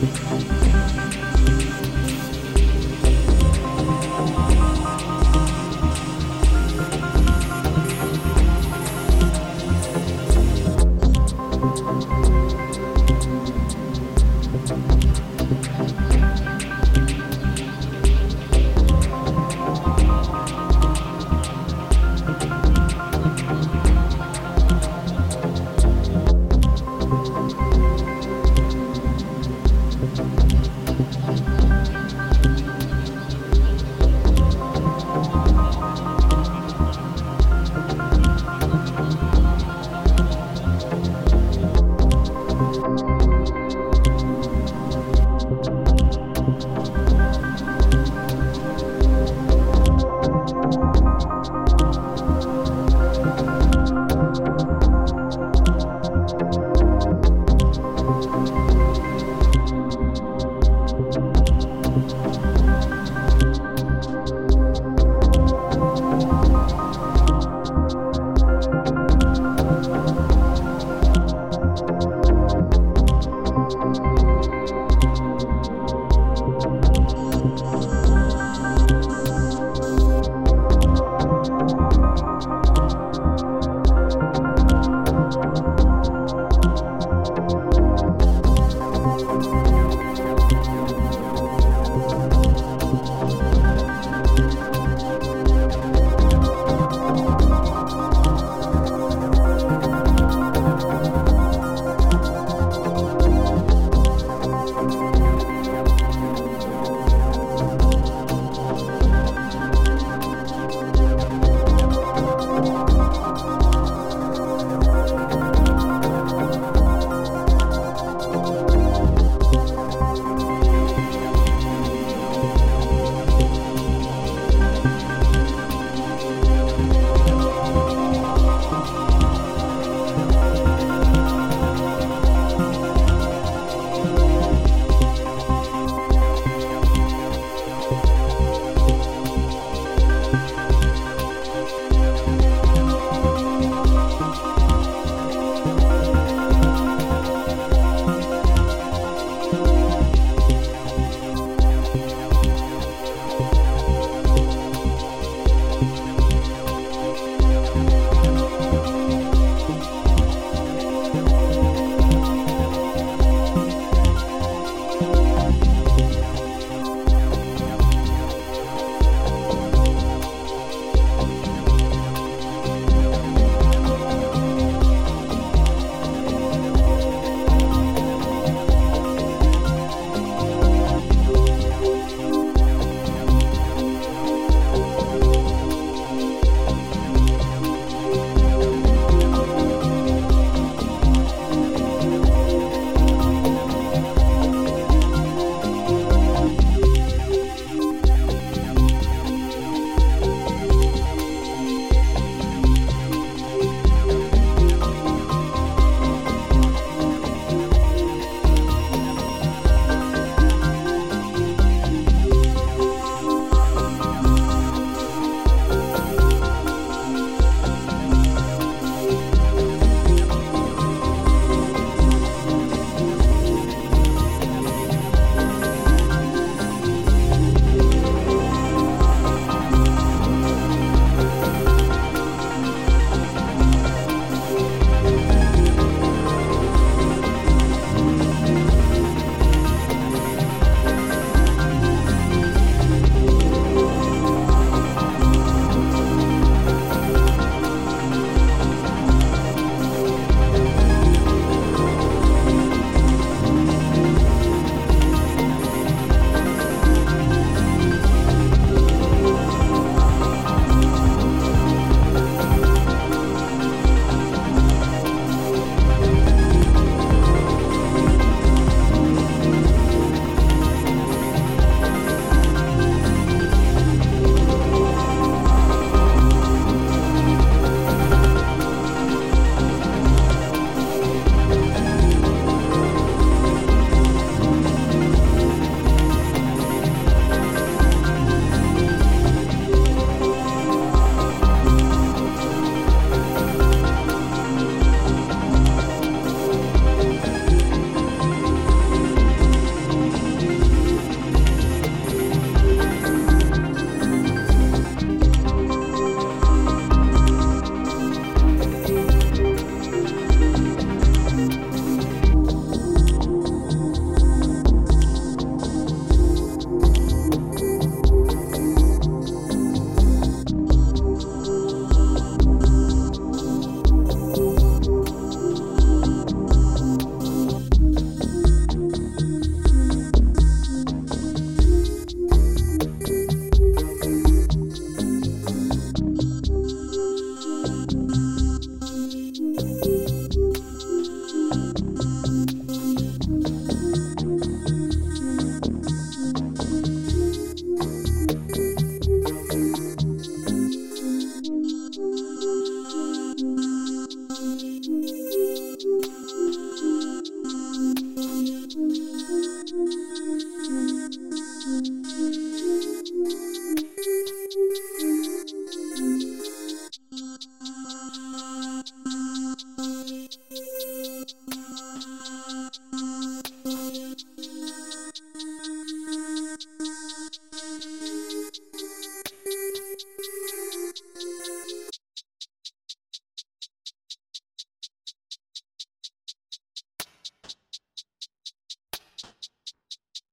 Gracias.